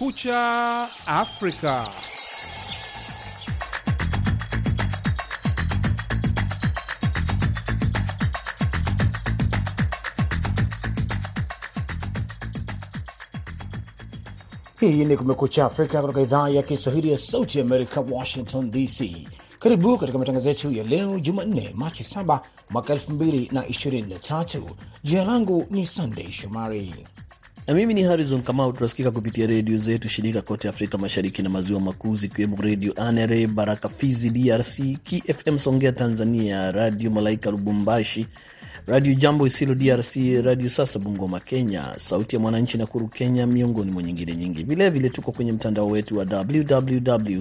Kumekucha Afrika. Hii ni Kumekucha Afrika kutoka idhaa ya Kiswahili ya Sauti ya Amerika, Washington DC. Karibu katika matangazo yetu ya leo Jumanne, Machi 7 mwaka 2023. Jina langu ni Sandei Shomari na mimi ni Harrison Kamau. Tunasikika kupitia redio zetu shirika kote Afrika Mashariki na Maziwa Makuu, zikiwemo Redio Anere Baraka Fizi DRC, KFM Songea Tanzania, Radio Malaika Lubumbashi, Radio Jambo Isilo DRC, Radio Sasa Bungoma Kenya, Sauti ya Mwananchi Nakuru Kenya, miongoni mwa nyingine nyingi. Vilevile tuko kwenye mtandao wetu wa www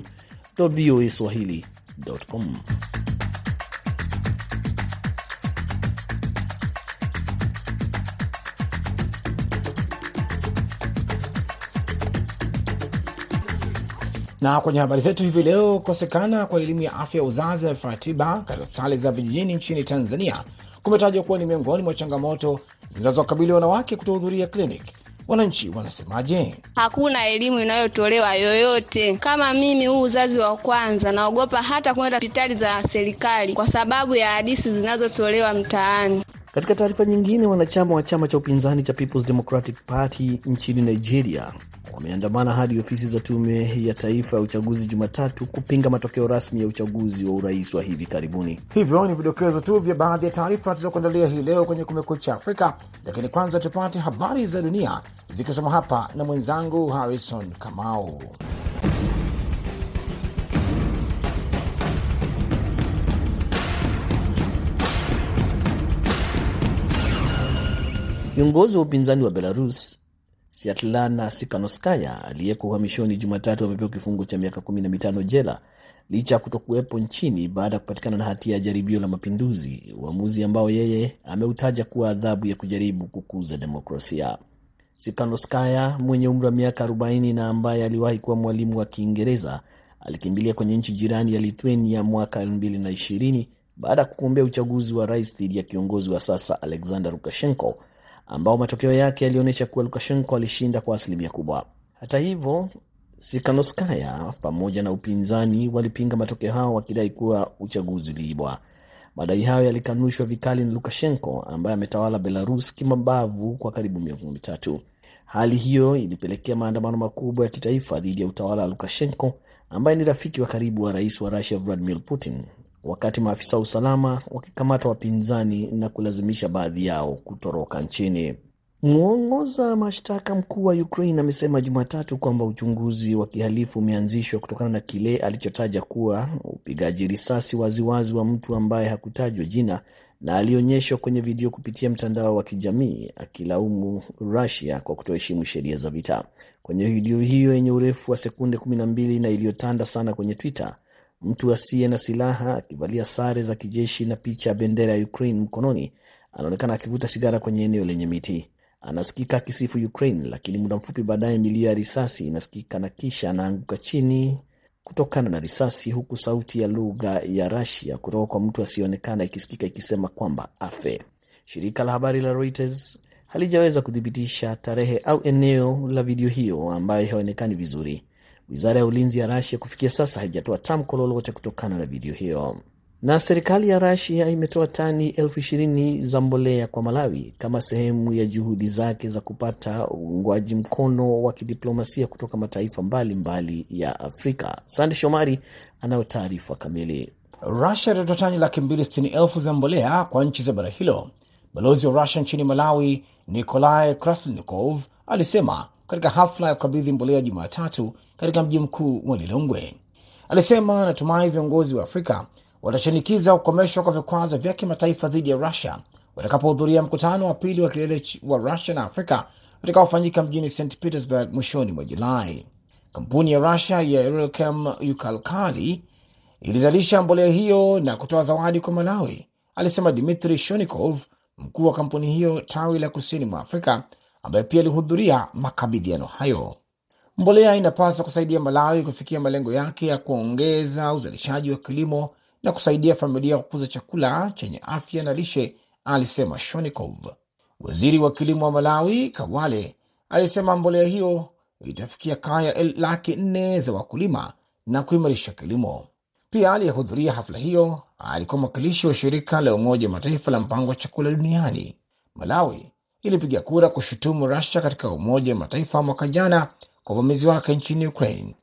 voa swahili.com. na kwenye habari zetu hivi leo, kukosekana kwa elimu ya afya ya uzazi na vifaa tiba katika hospitali za vijijini nchini Tanzania kumetajwa kuwa ni miongoni mwa changamoto zinazowakabili wanawake kutohudhuria kliniki. Wananchi wanasemaje? Hakuna elimu inayotolewa yoyote. Kama mimi huu uzazi wa kwanza, naogopa hata kwenda hospitali za serikali kwa sababu ya hadithi zinazotolewa mtaani. Katika taarifa nyingine, wanachama wa chama cha upinzani cha Peoples Democratic Party nchini Nigeria wameandamana hadi ofisi za tume ya taifa ya uchaguzi Jumatatu kupinga matokeo rasmi ya uchaguzi wa urais wa hivi karibuni. Hivyo ni vidokezo tu vya baadhi ya taarifa tulizokuandalia hii leo kwenye Kumekucha Afrika, lakini kwanza tupate habari za dunia zikisoma hapa na mwenzangu Harrison Kamau. Kiongozi wa upinzani wa Belarus Sviatlana Sikanoskaya aliyeko uhamishoni Jumatatu amepewa kifungo cha miaka kumi na mitano jela licha ya kutokuwepo nchini baada ya kupatikana na hatia ya jaribio la mapinduzi, uamuzi ambao yeye ameutaja kuwa adhabu ya kujaribu kukuza demokrasia. Sikanoskaya mwenye umri wa miaka 40 na ambaye aliwahi kuwa mwalimu wa Kiingereza alikimbilia kwenye nchi jirani ya Lithuania mwaka 2020 baada ya kugombea uchaguzi wa rais dhidi ya kiongozi wa sasa Alexander Lukashenko ambao matokeo yake yalionyesha kuwa Lukashenko alishinda kwa asilimia kubwa. Hata hivyo, Sikanoskaya pamoja na upinzani walipinga matokeo hao wakidai kuwa uchaguzi uliibwa. Madai hayo yalikanushwa vikali na Lukashenko ambaye ametawala Belarus kimabavu kwa karibu miongo mitatu. Hali hiyo ilipelekea maandamano makubwa ya kitaifa dhidi ya utawala wa Lukashenko ambaye ni rafiki wa karibu wa rais wa Rusia Vladimir Putin, wakati maafisa wa usalama wakikamata wapinzani na kulazimisha baadhi yao kutoroka nchini. Mwongoza mashtaka mkuu wa Ukraine amesema Jumatatu kwamba uchunguzi wa kihalifu umeanzishwa kutokana na kile alichotaja kuwa upigaji risasi waziwazi wa mtu ambaye hakutajwa jina na alionyeshwa kwenye video kupitia mtandao wa kijamii akilaumu Rusia kwa kutoheshimu sheria za vita. Kwenye video hiyo yenye urefu wa sekunde 12 na iliyotanda sana kwenye Twitter, mtu asiye na silaha akivalia sare za kijeshi na picha ya bendera ya Ukraine mkononi anaonekana akivuta sigara kwenye eneo lenye miti. Anasikika akisifu Ukraine, lakini muda mfupi baadaye milio ya risasi inasikika na kisha anaanguka chini kutokana na risasi, huku sauti ya lugha ya Rasia kutoka kwa mtu asiyeonekana ikisikika ikisema kwamba afe. Shirika la habari la Reuters halijaweza kuthibitisha tarehe au eneo la video hiyo ambayo haionekani vizuri. Wizara ya ulinzi ya Rasia kufikia sasa haijatoa tamko lolote kutokana na video hiyo. Na serikali ya Rasia imetoa tani elfu ishirini za mbolea kwa Malawi kama sehemu ya juhudi zake za kupata uungwaji mkono wa kidiplomasia kutoka mataifa mbalimbali mbali ya Afrika. Sande Shomari anayo taarifa kamili. Rusia itatoa tani laki mbili sitini elfu za mbolea kwa nchi za bara hilo. Balozi wa Rusia nchini Malawi Nikolai Krasnikov alisema katika hafla ya kukabidhi mbolea Jumatatu katika mji mkuu wa Lilongwe. Alisema anatumai viongozi wa Afrika watashinikiza kukomeshwa kwa vikwazo vya kimataifa dhidi ya Rusia watakapohudhuria mkutano wa pili wa kilele wa Rusia na Afrika utakaofanyika mjini St Petersburg mwishoni mwa Julai. Kampuni ya Rusia ya Uralchem Ukalkali ilizalisha mbolea hiyo na kutoa zawadi kwa Malawi, alisema Dmitri Shonikov, mkuu wa kampuni hiyo tawi la kusini mwa Afrika, ambaye pia alihudhuria makabidhiano hayo. Mbolea inapaswa kusaidia Malawi kufikia malengo yake ya kuongeza uzalishaji wa kilimo na kusaidia familia kukuza chakula chenye afya na lishe, alisema Shonikov. Waziri wa kilimo wa Malawi Kawale alisema mbolea hiyo itafikia kaya laki nne za wakulima na kuimarisha kilimo. Pia aliyehudhuria hafla hiyo alikuwa mwakilishi wa shirika la Umoja wa Mataifa la mpango wa chakula duniani. Malawi ilipiga kura kushutumu Rusia katika Umoja wa Mataifa mwaka jana kwa uvamizi wake nchini Ukraine.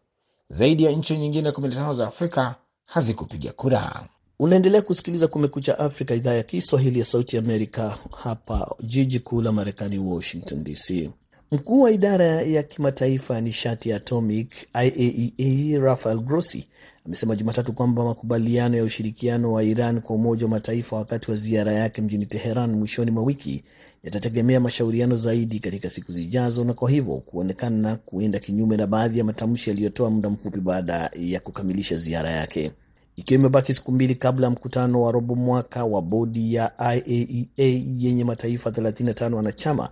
Zaidi ya nchi nyingine 15 za Afrika hazikupiga kura. Unaendelea kusikiliza Kumekucha Afrika, idhaa ya Kiswahili ya Sauti Amerika, hapa jiji kuu la Marekani, Washington DC. Mkuu wa idara ya kimataifa ya nishati ya atomic IAEA Rafael Grossi amesema Jumatatu kwamba makubaliano ya ushirikiano wa Iran kwa Umoja wa Mataifa wakati wa ziara yake mjini Teheran mwishoni mwa wiki yatategemea mashauriano zaidi katika siku zijazo, na kwa hivyo kuonekana kuenda kinyume na baadhi ya matamshi yaliyotoa muda mfupi baada ya kukamilisha ziara yake. Ikiwa imebaki siku mbili kabla ya mkutano wa robo mwaka wa bodi ya IAEA yenye mataifa 35 wanachama,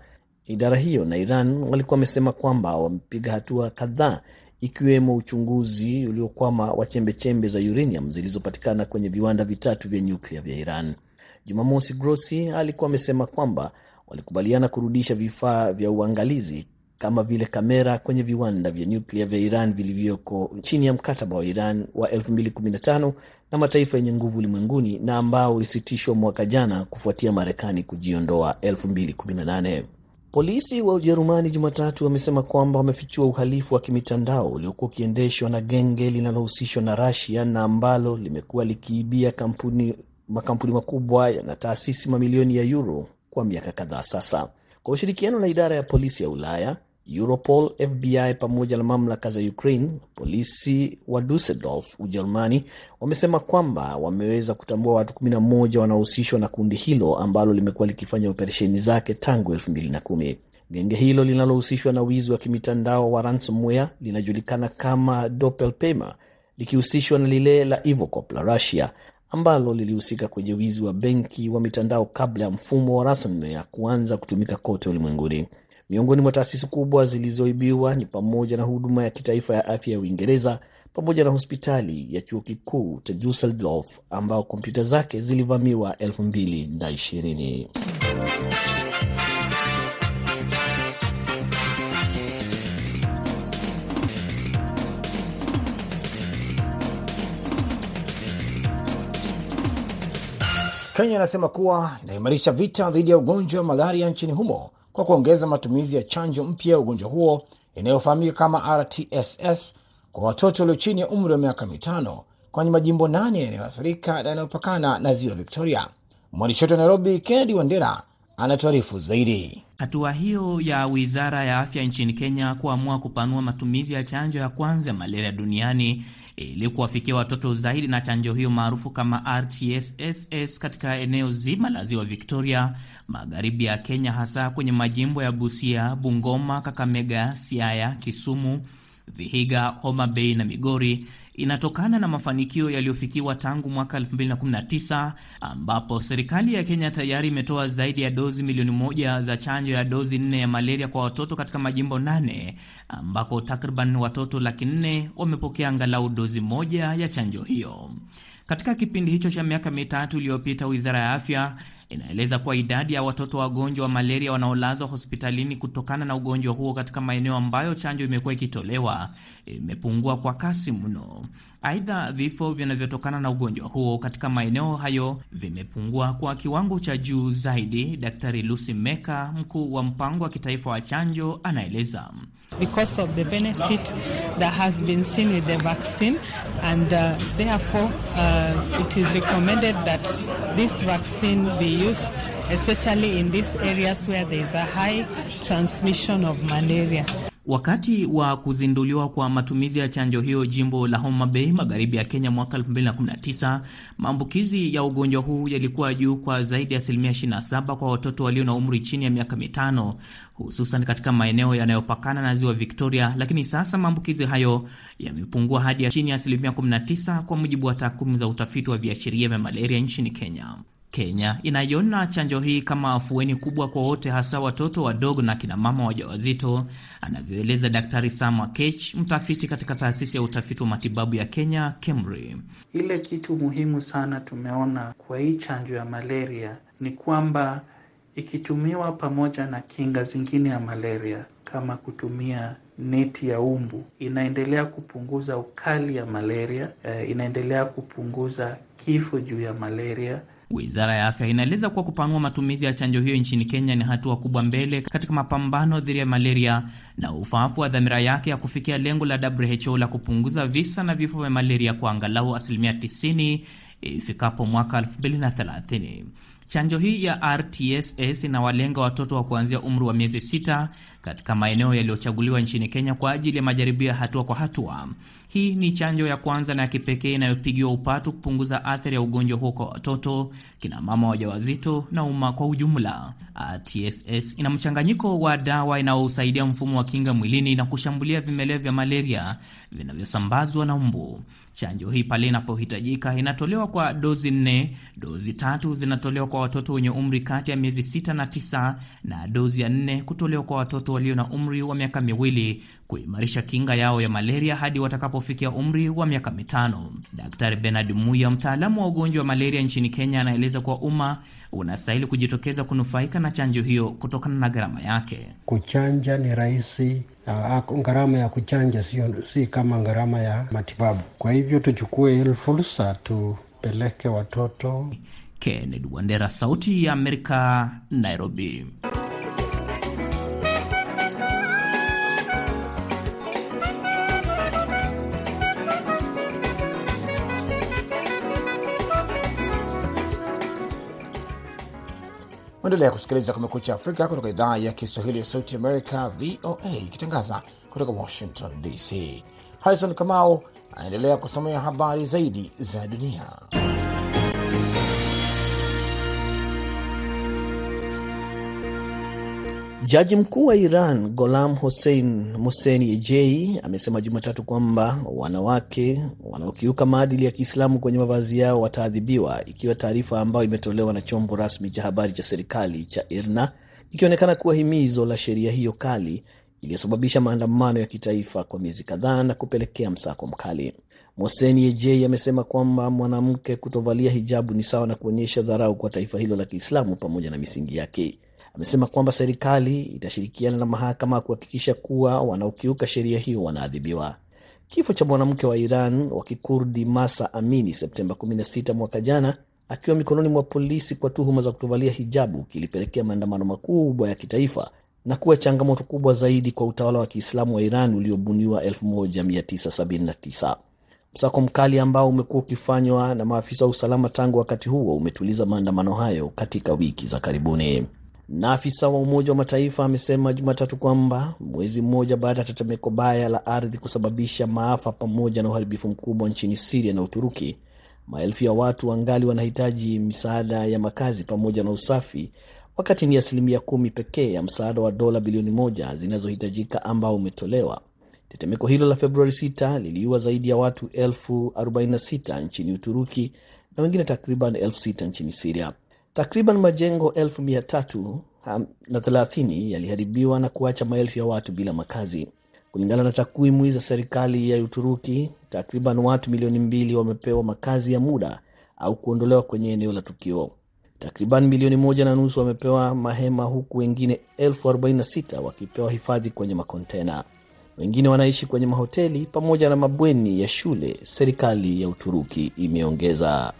idara hiyo na Iran walikuwa wamesema kwamba wamepiga hatua kadhaa ikiwemo uchunguzi uliokwama wa chembechembe za uranium zilizopatikana kwenye viwanda vitatu vya nyuklia vya Iran. Jumamosi, Grossi alikuwa amesema kwamba walikubaliana kurudisha vifaa vya uangalizi kama vile kamera kwenye viwanda vya nyuklia vya Iran vilivyoko chini ya mkataba wa Iran wa 2015 na mataifa yenye nguvu ulimwenguni na ambao ulisitishwa mwaka jana kufuatia Marekani kujiondoa 2018. Polisi wa Ujerumani Jumatatu wamesema kwamba wamefichua uhalifu wa kimitandao uliokuwa ukiendeshwa na genge linalohusishwa na Rasia na ambalo limekuwa likiibia kampuni, makampuni makubwa na taasisi mamilioni ya euro kwa miaka kadhaa sasa. Kwa ushirikiano na idara ya polisi ya Ulaya, Europol, FBI pamoja na mamlaka za Ukraine, polisi wa Dusseldorf, Ujerumani, wamesema kwamba wameweza kutambua watu 11 wanaohusishwa na kundi hilo ambalo limekuwa likifanya operesheni zake tangu 2010. Genge hilo linalohusishwa na wizi wa kimitandao wa ransomware linajulikana kama Doppelpaymer, likihusishwa na lile la Ivocop la Russia ambalo lilihusika kwenye wizi wa benki wa mitandao kabla ya mfumo wa ransomware kuanza kutumika kote ulimwenguni. Miongoni mwa taasisi kubwa zilizoibiwa ni pamoja na huduma ya kitaifa ya afya ya Uingereza pamoja na hospitali ya chuo kikuu cha Dusseldorf ambao kompyuta zake zilivamiwa 2020. Kenya inasema kuwa inaimarisha vita dhidi ya ugonjwa wa malaria nchini humo kwa kuongeza matumizi ya chanjo mpya ya ugonjwa huo inayofahamika kama RTSS kwa watoto walio chini ya umri wa miaka mitano kwenye majimbo nane yanayoathirika na yanayopakana na ziwa Victoria. Mwandishi wetu wa Nairobi, Kennedy Wandera anatuarifu zaidi. Hatua hiyo ya wizara ya afya nchini Kenya kuamua kupanua matumizi ya chanjo ya kwanza ya malaria duniani ili kuwafikia watoto zaidi na chanjo hiyo maarufu kama RTSS katika eneo zima la ziwa Victoria, magharibi ya Kenya, hasa kwenye majimbo ya Busia, Bungoma, Kakamega, Siaya, Kisumu, Vihiga, Homa Bay na Migori inatokana na mafanikio yaliyofikiwa tangu mwaka 2019 ambapo serikali ya Kenya tayari imetoa zaidi ya dozi milioni moja za chanjo ya dozi nne ya malaria kwa watoto katika majimbo nane ambako takriban watoto laki nne wamepokea angalau dozi moja ya chanjo hiyo. Katika kipindi hicho cha miaka mitatu iliyopita, wizara ya afya inaeleza kuwa idadi ya watoto wagonjwa wa malaria wanaolazwa hospitalini kutokana na ugonjwa huo katika maeneo ambayo chanjo imekuwa ikitolewa imepungua kwa kasi mno. Aidha, vifo vinavyotokana na ugonjwa huo katika maeneo hayo vimepungua kwa kiwango cha juu zaidi. Daktari Lucy Meka, mkuu wa mpango wa kitaifa wa chanjo, anaeleza vaccine used especially in these areas where there is a high transmission of malaria. Wakati wa kuzinduliwa kwa matumizi ya chanjo hiyo jimbo la Homa Bay magharibi ya Kenya mwaka 2019, maambukizi ya ugonjwa huu yalikuwa juu kwa zaidi ya asilimia 27 kwa watoto walio na umri chini ya miaka mitano, hususan katika maeneo yanayopakana na ziwa Victoria, lakini sasa maambukizi hayo yamepungua hadi ya chini ya asilimia 19 kwa mujibu wa takwimu za utafiti wa viashiria vya malaria nchini Kenya. Kenya inaiona chanjo hii kama afueni kubwa kwa wote, hasa watoto wadogo na kinamama wajawazito, anavyoeleza Daktari Sam Akech, mtafiti katika taasisi ya utafiti wa matibabu ya Kenya, KEMRI. Ile kitu muhimu sana tumeona kwa hii chanjo ya malaria ni kwamba ikitumiwa pamoja na kinga zingine ya malaria kama kutumia neti ya umbu inaendelea kupunguza ukali ya malaria, eh, inaendelea kupunguza kifo juu ya malaria. Wizara ya afya inaeleza kuwa kupanua matumizi ya chanjo hiyo nchini Kenya ni hatua kubwa mbele katika mapambano dhidi ya malaria na ufaafu wa dhamira yake ya kufikia lengo la WHO la kupunguza visa na vifo vya malaria kwa angalau asilimia 90 ifikapo mwaka 2030. Chanjo hii ya RTSS inawalenga watoto wa kuanzia umri wa miezi sita katika maeneo yaliyochaguliwa nchini Kenya kwa ajili ya majaribio ya hatua kwa hatua. Hii ni chanjo ya kwanza na ya kipekee inayopigiwa upatu kupunguza athari ya ugonjwa huo kwa watoto, kina mama wajawazito na umma kwa ujumla. RTSS ina mchanganyiko wa dawa inayosaidia mfumo wa kinga mwilini na kushambulia vimelea vya malaria vinavyosambazwa na mbu. Chanjo hii pale inapohitajika inatolewa kwa dozi nne. Dozi tatu zinatolewa kwa watoto wenye umri kati ya miezi sita na tisa na dozi ya nne kutolewa kwa watoto walio na umri wa miaka miwili kuimarisha kinga yao ya malaria hadi watakapofikia umri wa miaka mitano. Daktari Bernard Muya, mtaalamu wa ugonjwa wa malaria nchini Kenya, anaeleza kuwa umma unastahili kujitokeza kunufaika na chanjo hiyo kutokana na gharama yake. Kuchanja ni rahisi. Uh, gharama ya kuchanja sio si kama gharama ya matibabu. Kwa hivyo tuchukue ile fursa tupeleke watoto. Kennedy Wandera, Sauti ya Amerika, Nairobi. Endelea kusikiliza Kumekucha Afrika kutoka idhaa ya Kiswahili ya Sauti Amerika, VOA, ikitangaza kutoka Washington DC. Harrison Kamau anaendelea kusomea habari zaidi za dunia. Jaji mkuu wa Iran Golam Hossein Mohseni amesema Jumatatu kwamba wanawake wanaokiuka maadili ya Kiislamu kwenye mavazi yao wataadhibiwa, ikiwa taarifa ambayo imetolewa na chombo rasmi cha habari cha serikali cha IRNA ikionekana kuwa himizo la sheria hiyo kali iliyosababisha maandamano ya kitaifa kwa miezi kadhaa na kupelekea msako mkali. Mohseni Ejei amesema kwamba mwanamke kutovalia hijabu ni sawa na kuonyesha dharau kwa taifa hilo la Kiislamu pamoja na misingi yake. Amesema kwamba serikali itashirikiana na mahakama kuhakikisha kuwa wanaokiuka sheria hiyo wanaadhibiwa. Kifo cha mwanamke wa Iran wa Kikurdi Masa Amini Septemba 16 mwaka jana akiwa mikononi mwa polisi kwa tuhuma za kutovalia hijabu kilipelekea maandamano makubwa ya kitaifa na kuwa changamoto kubwa zaidi kwa utawala wa Kiislamu wa Iran uliobuniwa 1979. Msako mkali ambao umekuwa ukifanywa na maafisa wa usalama tangu wakati huo umetuliza maandamano hayo katika wiki za karibuni. Na afisa wa Umoja wa Mataifa amesema Jumatatu kwamba mwezi mmoja baada ya tetemeko baya la ardhi kusababisha maafa pamoja na uharibifu mkubwa nchini Siria na Uturuki, maelfu ya watu wangali wanahitaji misaada ya makazi pamoja na usafi, wakati ni asilimia kumi pekee ya msaada wa dola bilioni moja zinazohitajika ambao umetolewa. Tetemeko hilo la Februari 6 liliua zaidi ya watu elfu 46 nchini Uturuki na wengine takriban elfu 6 nchini Siria. Takriban majengo elfu mia tatu na thelathini yaliharibiwa na kuacha maelfu ya watu bila makazi. Kulingana na takwimu za serikali ya Uturuki, takriban watu milioni mbili wamepewa makazi ya muda au kuondolewa kwenye eneo la tukio. Takriban milioni moja na nusu wamepewa mahema, huku wengine elfu arobaini na sita wakipewa hifadhi kwenye makontena. Wengine wanaishi kwenye mahoteli pamoja na mabweni ya shule, serikali ya Uturuki imeongeza.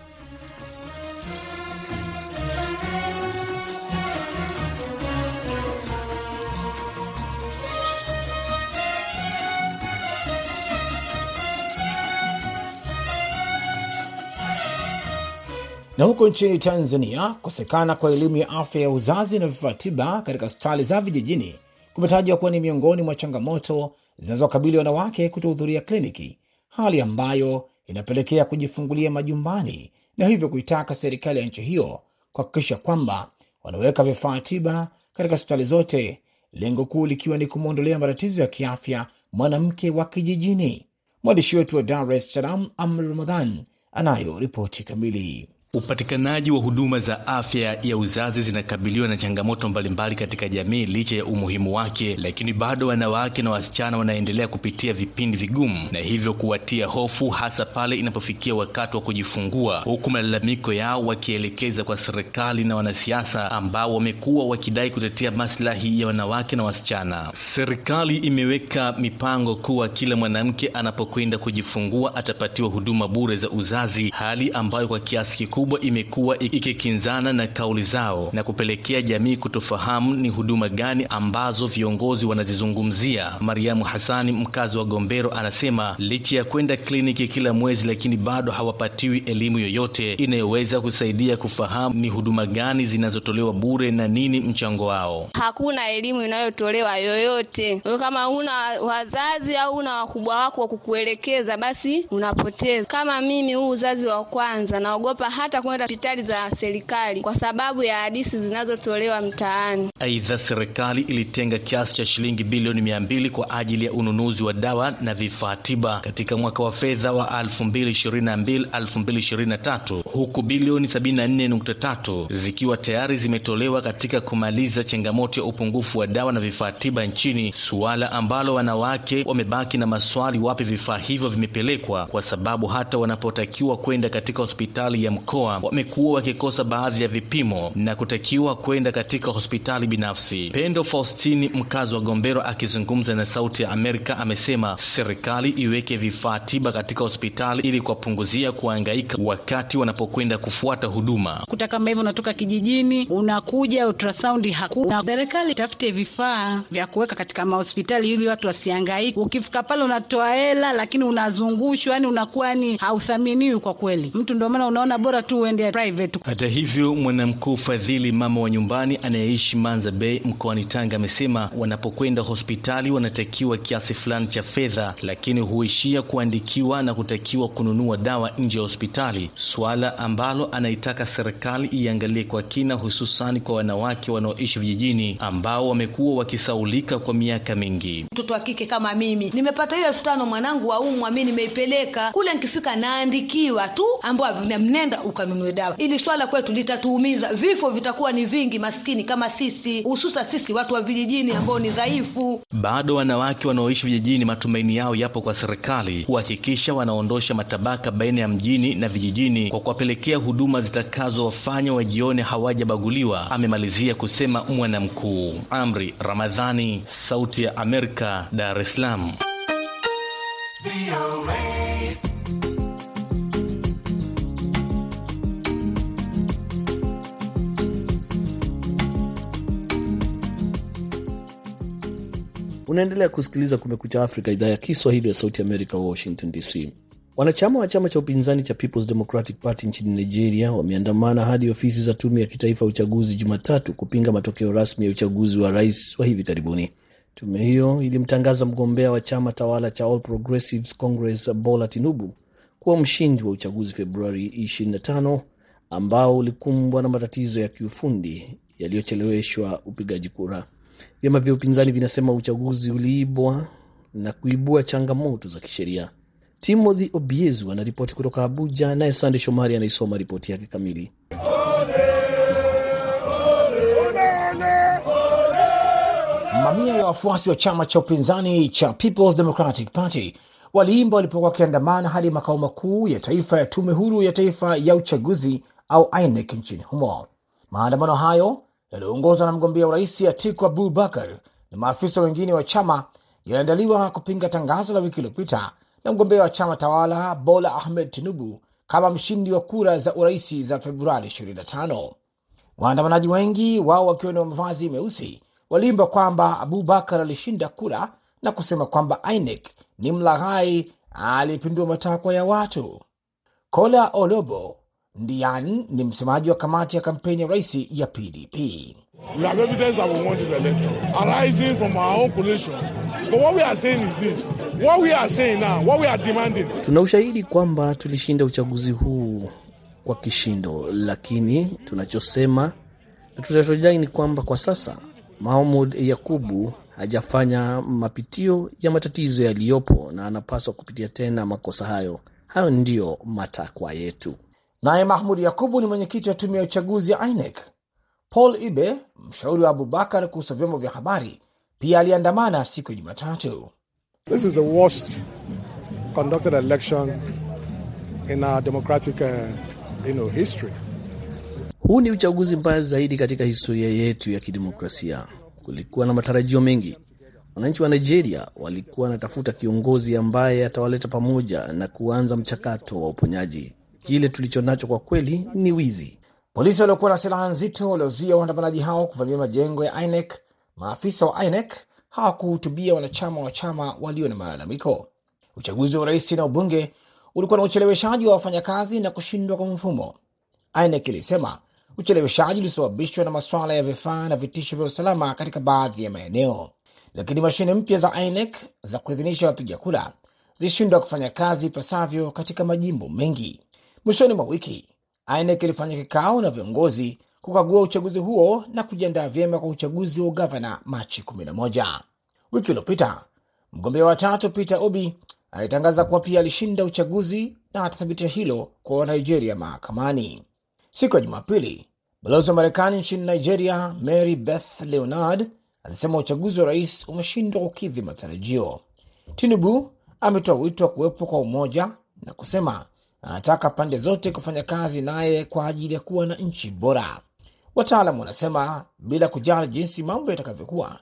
Na huko nchini Tanzania, kukosekana kwa elimu ya afya ya uzazi na vifaa tiba katika hospitali za vijijini kumetajwa kuwa ni miongoni mwa changamoto zinazowakabili wanawake kutohudhuria kliniki, hali ambayo inapelekea kujifungulia majumbani na hivyo kuitaka serikali ya nchi hiyo kuhakikisha kwamba wanaweka vifaa tiba katika hospitali zote, lengo kuu likiwa ni kumwondolea matatizo ya kiafya mwanamke wa kijijini. Mwandishi wetu wa Dar es Salaam, Amri Ramadhan, anayo ripoti kamili. Upatikanaji wa huduma za afya ya uzazi zinakabiliwa na changamoto mbalimbali katika jamii licha ya umuhimu wake, lakini bado wanawake na wasichana wanaendelea kupitia vipindi vigumu na hivyo kuwatia hofu, hasa pale inapofikia wakati wa kujifungua, huku malalamiko yao wakielekeza kwa serikali na wanasiasa ambao wamekuwa wakidai kutetea maslahi ya wanawake na wasichana. Serikali imeweka mipango kuwa kila mwanamke anapokwenda kujifungua atapatiwa huduma bure za uzazi, hali ambayo kwa kiasi kikubwa imekuwa ikikinzana na kauli zao na kupelekea jamii kutofahamu ni huduma gani ambazo viongozi wanazizungumzia. Mariamu Hasani, mkazi wa Gombero, anasema licha ya kwenda kliniki kila mwezi, lakini bado hawapatiwi elimu yoyote inayoweza kusaidia kufahamu ni huduma gani zinazotolewa bure na nini mchango wao. Hakuna elimu inayotolewa yoyote. Kama una wazazi au una wakubwa wako wa kukuelekeza, basi unapoteza. Kama mimi, huu uzazi wa kwanza, naogopa hata kwenda hospitali za serikali kwa sababu ya hadithi zinazotolewa mtaani. Aidha, serikali ilitenga kiasi cha shilingi bilioni mia mbili kwa ajili ya ununuzi wa dawa na vifaa tiba katika mwaka wa fedha wa 2022 2023, huku bilioni 74.3 zikiwa tayari zimetolewa katika kumaliza changamoto ya upungufu wa dawa na vifaa tiba nchini, suala ambalo wanawake wamebaki na maswali, wapi vifaa hivyo vimepelekwa, kwa sababu hata wanapotakiwa kwenda katika hospitali ya mkoa wamekuwa wakikosa baadhi ya vipimo na kutakiwa kwenda katika hospitali binafsi. Pendo Faustini, mkazi wa Gombero, akizungumza na Sauti ya Amerika, amesema serikali iweke vifaa tiba katika hospitali ili kuwapunguzia kuhangaika wakati wanapokwenda kufuata huduma. kuta kama hivyo, unatoka kijijini unakuja, ultrasound hakuna. Serikali itafute vifaa vya kuweka katika mahospitali ili watu wasihangaike. Ukifika pale unatoa hela, lakini unazungushwa, yani unakuwa ni hauthaminiwi kwa kweli. Mtu ndio maana unaona bora tu uende private. Hata hivyo, mwanamkuu Fadhili, mama wa nyumbani anayeishi Manza Bay mkoani Tanga, amesema wanapokwenda hospitali wanatakiwa kiasi fulani cha fedha, lakini huishia kuandikiwa na kutakiwa kununua dawa nje ya hospitali, suala ambalo anaitaka serikali iangalie kwa kina, hususani kwa wanawake wanaoishi vijijini ambao wamekuwa wakisaulika kwa miaka mingi. Mtoto wa kike kama mimi nimepata hiyo elfu tano mwanangu waumwa, mi nimeipeleka kule, nikifika naandikiwa tu ambao mnenda ukanunue dawa. Ili swala kwetu litatuumiza, vifo vitakuwa ni vingi, maskini kama sisi, hususa sisi watu wa vijijini ambao ni dhaifu. Bado wanawake wanaoishi vijijini, matumaini yao yapo kwa serikali kuhakikisha wanaondosha matabaka baina ya mjini na vijijini kwa kuwapelekea huduma zitakazowafanya wajione hawajabaguliwa, amemalizia kusema mwanamkuu. Amri Ramadhani, Sauti ya Amerika, Dar es Salaam. Unaendelea kusikiliza Kumekucha Afrika, idhaa ya Kiswahili ya Sauti Amerika, Washington DC. Wanachama wa chama cha upinzani cha Peoples Democratic Party nchini Nigeria wameandamana hadi ofisi za tume ya kitaifa ya uchaguzi Jumatatu kupinga matokeo rasmi ya uchaguzi wa rais wa hivi karibuni. Tume hiyo ilimtangaza mgombea wa chama tawala cha All Progressives Congress Bola Tinubu kuwa mshindi wa uchaguzi Februari 25 ambao ulikumbwa na matatizo ya kiufundi yaliyocheleweshwa upigaji kura. Vyama vya upinzani vinasema uchaguzi uliibwa na kuibua changamoto za kisheria. Timothy Obiezu anaripoti kutoka Abuja, naye Sande Shomari anaisoma ripoti yake kamili. Mamia ya wafuasi wa chama cha upinzani cha Peoples Democratic Party waliimba walipokuwa wakiandamana hadi makao makuu ya taifa ya tume huru ya taifa ya uchaguzi au INEC nchini humo. Maandamano hayo yaliyoongozwa na mgombea urais Atiku Abubakar na maafisa wengine wa chama yaliandaliwa kupinga tangazo la wiki iliyopita na mgombea wa chama tawala Bola Ahmed Tinubu kama mshindi wa kura za uraisi za Februari 25. Waandamanaji wengi wao wakiwa na mavazi meusi waliimba kwamba Abubakar alishinda kura na kusema kwamba INEC ni mlaghai aliyepindua matakwa ya watu. Kola Olobo Ndian ni msemaji wa kamati ya kampeni ya rais ya PDP. We have evidence that we won this election arising from our own coalition. But what we are saying is this. What we are saying now, what we are demanding. Tuna ushahidi kwamba tulishinda uchaguzi huu kwa kishindo, lakini tunachosema na tunachojai ni kwamba kwa sasa Mahmud Yakubu hajafanya mapitio ya matatizo yaliyopo na anapaswa kupitia tena makosa hayo. Hayo ndiyo matakwa yetu. Naye Mahmud Yakubu ni mwenyekiti wa tume ya uchaguzi ya INEC. Paul Ibe, mshauri wa Abubakar kuhusu vyombo vya habari, pia aliandamana siku ya Jumatatu. This is the worst conducted election in our democratic uh, you know, history. Huu ni uchaguzi mbaya zaidi katika historia yetu ya kidemokrasia. Kulikuwa na matarajio mengi. Wananchi wa Nigeria walikuwa wanatafuta kiongozi ambaye atawaleta pamoja na kuanza mchakato wa uponyaji. Kile tulicho nacho kwa kweli ni wizi. Polisi waliokuwa na silaha nzito waliozuia waandamanaji hao kuvamia majengo ya INEC. Maafisa wa INEC hawakuhutubia wanachama wa chama walio na malalamiko. Uchaguzi wa urais na ubunge ulikuwa na ucheleweshaji wa wafanyakazi na kushindwa kwa mfumo. INEC ilisema ucheleweshaji ulisababishwa na masuala ya vifaa na vitisho vya usalama katika baadhi ya maeneo, lakini mashine mpya za INEC za kuidhinisha wapiga kura zilishindwa kufanya kazi ipasavyo katika majimbo mengi. Mwishoni mwa wiki INEC ilifanya kikao na viongozi kukagua uchaguzi huo na kujiandaa vyema kwa uchaguzi wa ugavana Machi 11. Wiki iliyopita mgombea wa tatu Peter Obi alitangaza kuwa pia alishinda uchaguzi na atathibitisha hilo kwa Wanigeria mahakamani. Siku ya Jumapili, balozi wa Marekani nchini Nigeria Mary Beth Leonard alisema uchaguzi wa rais umeshindwa kukidhi matarajio. Tinubu ametoa wito wa kuwepo kwa umoja na kusema anataka pande zote kufanya kazi naye kwa ajili ya kuwa na nchi bora. Wataalam wanasema bila kujali jinsi mambo yatakavyokuwa,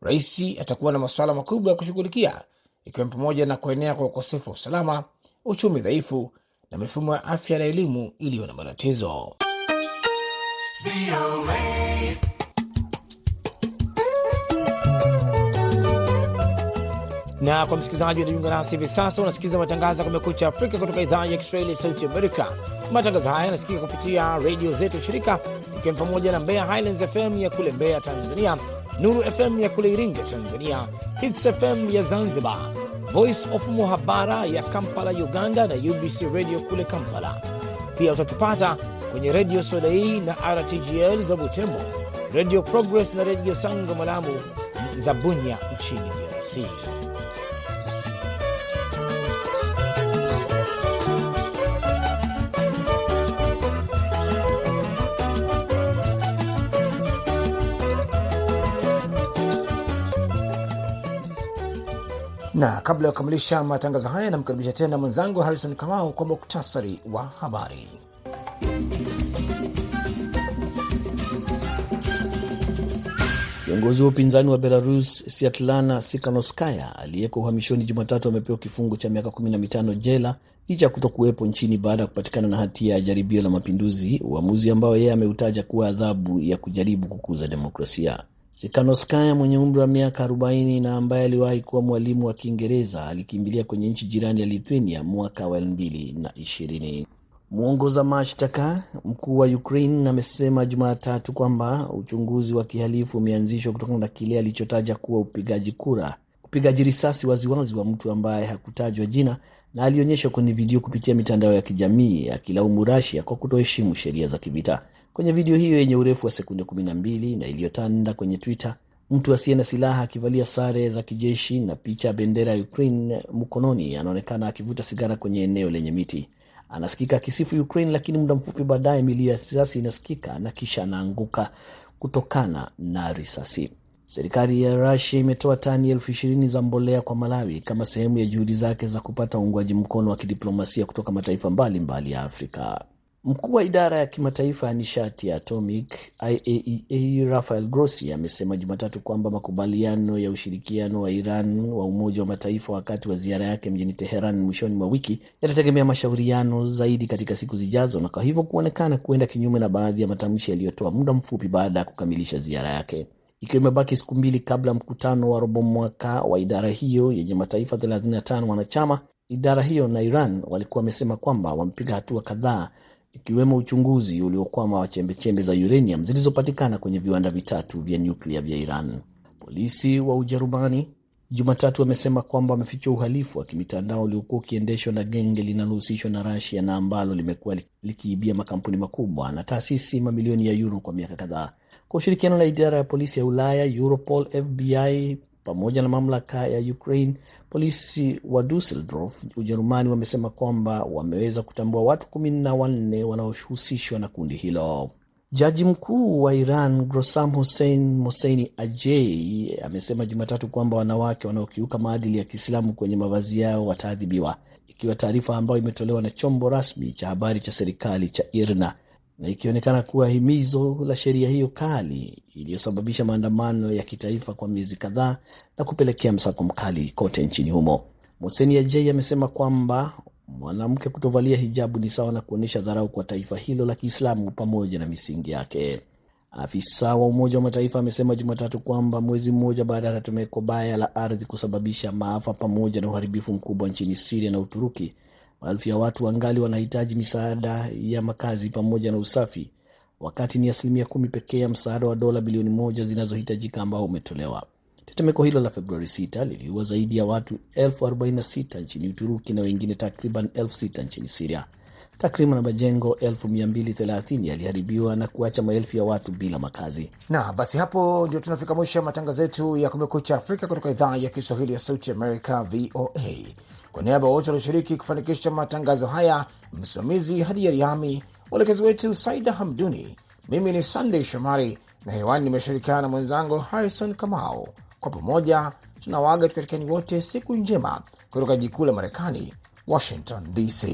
rais atakuwa na masuala makubwa ya kushughulikia, ikiwa pamoja na kuenea kwa ukosefu wa usalama, uchumi dhaifu na mifumo ya afya na elimu iliyo na matatizo. Na kwa msikilizaji unajiunga nasi hivi sasa, unasikiliza matangazo ya Kumekucha Afrika kutoka idhaa ya Kiswahili ya Sauti Amerika. Matangazo haya yanasikika kupitia redio zetu shirika, ikiwa ni pamoja na Mbeya Highlands FM ya kule Mbeya Tanzania, Nuru FM ya kule Iringa Tanzania, Hits FM ya Zanzibar, Voice of Muhabara ya Kampala Uganda na UBC Radio kule Kampala. Pia utatupata kwenye redio Soleil na RTGL za Butembo, Radio Progress na redio Sango Malamu za Bunya nchini DRC. Na kabla ya kukamilisha matangazo haya, namkaribisha tena mwenzangu Harrison Kamau kwa muktasari wa habari. Kiongozi wa upinzani wa Belarus Sviatlana Sikanoskaya aliyeko uhamishoni Jumatatu amepewa kifungo cha miaka 15 jela licha ya kuto kuwepo nchini baada ya kupatikana na hatia ya jaribio la mapinduzi, uamuzi ambao yeye ameutaja kuwa adhabu ya kujaribu kukuza demokrasia. Sikanoskaya mwenye umri wa miaka 40 na ambaye aliwahi kuwa mwalimu wa Kiingereza alikimbilia kwenye nchi jirani ya Lithuania mwaka wa 2020. Mwongoza mashtaka mkuu wa Ukraine amesema Jumatatu kwamba uchunguzi wa kihalifu umeanzishwa kutokana na kile alichotaja kuwa upigaji kura, upigaji risasi waziwazi wa mtu ambaye hakutajwa jina na alionyeshwa kwenye video kupitia mitandao ya kijamii akilaumu Rasia kwa kutoheshimu sheria za kivita. Kwenye video hiyo yenye urefu wa sekunde 12 na iliyotanda kwenye Twitter, mtu asiye na silaha akivalia sare za kijeshi na picha ya bendera ya Ukraine mkononi anaonekana akivuta sigara kwenye eneo lenye miti. Anasikika akisifu Ukraine, lakini muda mfupi baadaye milio ya risasi inasikika na kisha anaanguka kutokana na risasi. Serikali ya Rusia imetoa tani elfu ishirini za mbolea kwa Malawi kama sehemu ya juhudi zake za kupata uungwaji mkono wa kidiplomasia kutoka mataifa mbalimbali mbali ya Afrika. Mkuu wa idara ya kimataifa ya nishati ya atomic IAEA Rafael Grossi amesema Jumatatu kwamba makubaliano ya ushirikiano wa Iran wa Umoja wa Mataifa wakati wa ziara yake mjini Teheran mwishoni mwa wiki yatategemea mashauriano zaidi katika siku zijazo, na kwa hivyo kuonekana kuenda kinyume na baadhi ya matamshi yaliyotoa muda mfupi baada ya kukamilisha ziara yake. Ikiwa imebaki siku mbili kabla mkutano wa robo mwaka wa idara hiyo yenye mataifa 35 wanachama, idara hiyo na Iran walikuwa wamesema kwamba wamepiga hatua kadhaa ikiwemo uchunguzi uliokwama wa chembechembe za uranium zilizopatikana kwenye viwanda vitatu vya nyuklia vya Iran. Polisi wa Ujerumani Jumatatu wamesema kwamba wamefichwa uhalifu wa kimitandao uliokuwa ukiendeshwa na genge linalohusishwa na Rasia na ambalo limekuwa likiibia makampuni makubwa na taasisi mamilioni ya yuro kwa miaka kadhaa. Kwa ushirikiano na idara ya polisi ya Ulaya, Europol, FBI pamoja na mamlaka ya Ukraine. Polisi wa Dusseldorf, Ujerumani, wamesema kwamba wameweza kutambua watu kumi na wanne wanaohusishwa na kundi hilo. Jaji mkuu wa Iran Grossam Hussein Moseini Ajei amesema Jumatatu kwamba wanawake wanaokiuka maadili ya Kiislamu kwenye mavazi yao wataadhibiwa, ikiwa taarifa ambayo imetolewa na chombo rasmi cha habari cha serikali cha IRNA na ikionekana kuwa himizo la sheria hiyo kali iliyosababisha maandamano ya kitaifa kwa miezi kadhaa na kupelekea msako mkali kote nchini humo. Mohseni Ajei amesema kwamba mwanamke kutovalia hijabu ni sawa na kuonyesha dharau kwa taifa hilo la Kiislamu pamoja na misingi yake. Afisa wa Umoja wa Mataifa amesema Jumatatu kwamba mwezi mmoja baada ya tetemeko baya la ardhi kusababisha maafa pamoja na uharibifu mkubwa nchini Siria na Uturuki, maelfu ya watu wangali wanahitaji misaada ya makazi pamoja na usafi, wakati ni asilimia kumi pekee ya msaada wa dola bilioni moja zinazohitajika ambao umetolewa. Tetemeko hilo la Februari 6 liliua zaidi ya watu elfu 46 nchini Uturuki na wengine takriban elfu 6 nchini Siria. Takriban majengo elfu 230 yaliharibiwa na kuacha maelfu ya watu bila makazi. Na basi hapo ndio tunafika mwisho ya matangazo yetu ya Kumekucha Afrika kutoka idhaa ya Kiswahili ya Sauti Amerika, VOA. Kwa niaba wote walioshiriki kufanikisha matangazo haya, msimamizi Hadi Yariami, mwelekezi wetu Saida Hamduni, mimi ni Sandey Shomari na hewani nimeshirikiana na mwenzangu Harrison Kamau. Kwa pamoja tunawaaga tukatikani wote siku njema kutoka jikuu la Marekani, Washington DC.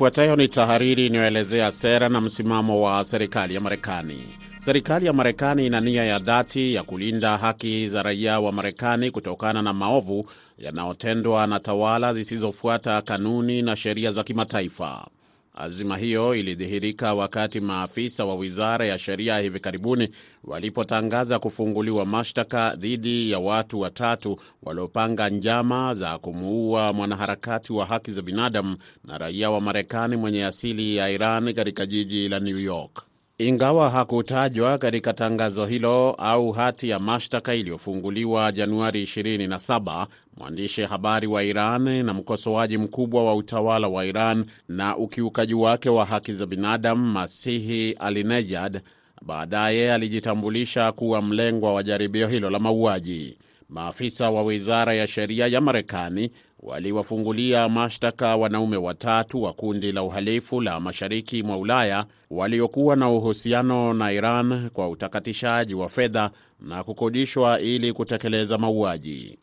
Ifuatayo ni tahariri inayoelezea sera na msimamo wa serikali ya Marekani. Serikali ya Marekani ina nia ya dhati ya kulinda haki za raia wa Marekani kutokana na maovu yanayotendwa na tawala zisizofuata kanuni na sheria za kimataifa. Azima hiyo ilidhihirika wakati maafisa wa wizara ya sheria hivi karibuni walipotangaza kufunguliwa mashtaka dhidi ya watu watatu waliopanga njama za kumuua mwanaharakati wa haki za binadamu na raia wa Marekani mwenye asili ya Iran katika jiji la New York. Ingawa hakutajwa katika tangazo hilo au hati ya mashtaka iliyofunguliwa Januari 27, mwandishi habari wa Iran na mkosoaji mkubwa wa utawala wa Iran na ukiukaji wake wa haki za binadamu Masihi Alinejad baadaye alijitambulisha kuwa mlengwa wa jaribio hilo la mauaji. Maafisa wa wizara ya sheria ya Marekani waliwafungulia mashtaka wanaume watatu wa kundi la uhalifu la mashariki mwa Ulaya waliokuwa na uhusiano na Iran kwa utakatishaji wa fedha na kukodishwa ili kutekeleza mauaji.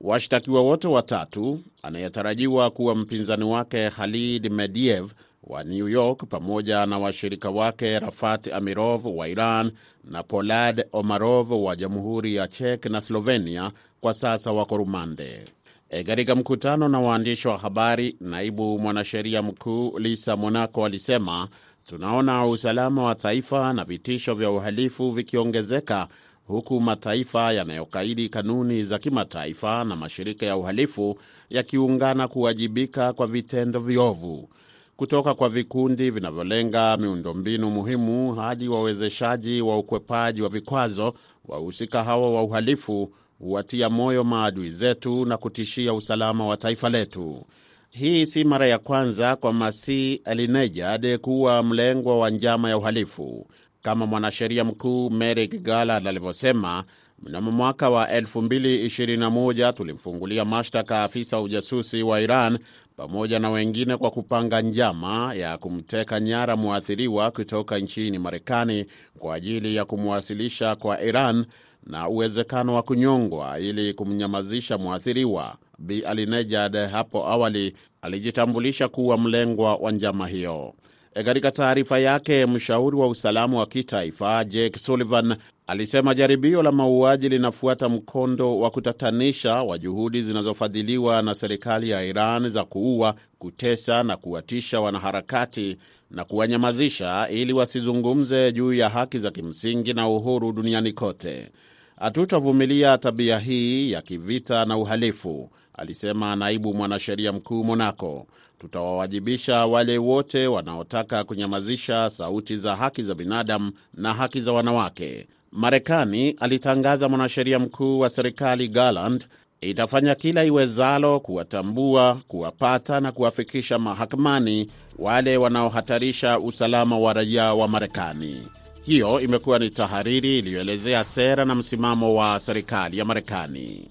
Washtakiwa wote watatu, anayetarajiwa kuwa mpinzani wake Khalid Mediev wa New York pamoja na washirika wake Rafat Amirov wa Iran na Polad Omarov wa Jamhuri ya Czech na Slovenia, kwa sasa wako rumande. Katika e, mkutano na waandishi wa habari, naibu mwanasheria mkuu Lisa Monaco alisema, tunaona usalama wa taifa na vitisho vya uhalifu vikiongezeka huku mataifa yanayokaidi kanuni za kimataifa na mashirika ya uhalifu yakiungana kuwajibika kwa vitendo viovu kutoka kwa vikundi vinavyolenga miundombinu muhimu hadi wawezeshaji wa ukwepaji wa vikwazo. Wahusika hawa wa uhalifu huwatia moyo maadui zetu na kutishia usalama wa taifa letu. Hii si mara ya kwanza kwa Masih Alinejad kuwa mlengwa wa njama ya uhalifu. Kama mwanasheria mkuu Merrick Garland alivyosema, mnamo mwaka wa 2021 tulimfungulia mashtaka afisa ujasusi wa Iran pamoja na wengine kwa kupanga njama ya kumteka nyara mwathiriwa kutoka nchini Marekani kwa ajili ya kumwasilisha kwa Iran na uwezekano wa kunyongwa ili kumnyamazisha mwathiriwa. Bi Alinejad hapo awali alijitambulisha kuwa mlengwa wa njama hiyo. E, katika taarifa yake, mshauri wa usalama wa kitaifa Jake Sullivan alisema jaribio la mauaji linafuata mkondo wa kutatanisha wa juhudi zinazofadhiliwa na serikali ya Iran za kuua, kutesa na kuwatisha wanaharakati na kuwanyamazisha ili wasizungumze juu ya haki za kimsingi na uhuru duniani kote. Hatutavumilia tabia hii ya kivita na uhalifu, alisema naibu mwanasheria mkuu Monaco. Tutawawajibisha wale wote wanaotaka kunyamazisha sauti za haki za binadamu na haki za wanawake. Marekani, alitangaza mwanasheria mkuu wa serikali Garland, itafanya kila iwezalo kuwatambua, kuwapata na kuwafikisha mahakamani wale wanaohatarisha usalama wa raia wa Marekani. Hiyo imekuwa ni tahariri iliyoelezea sera na msimamo wa serikali ya Marekani.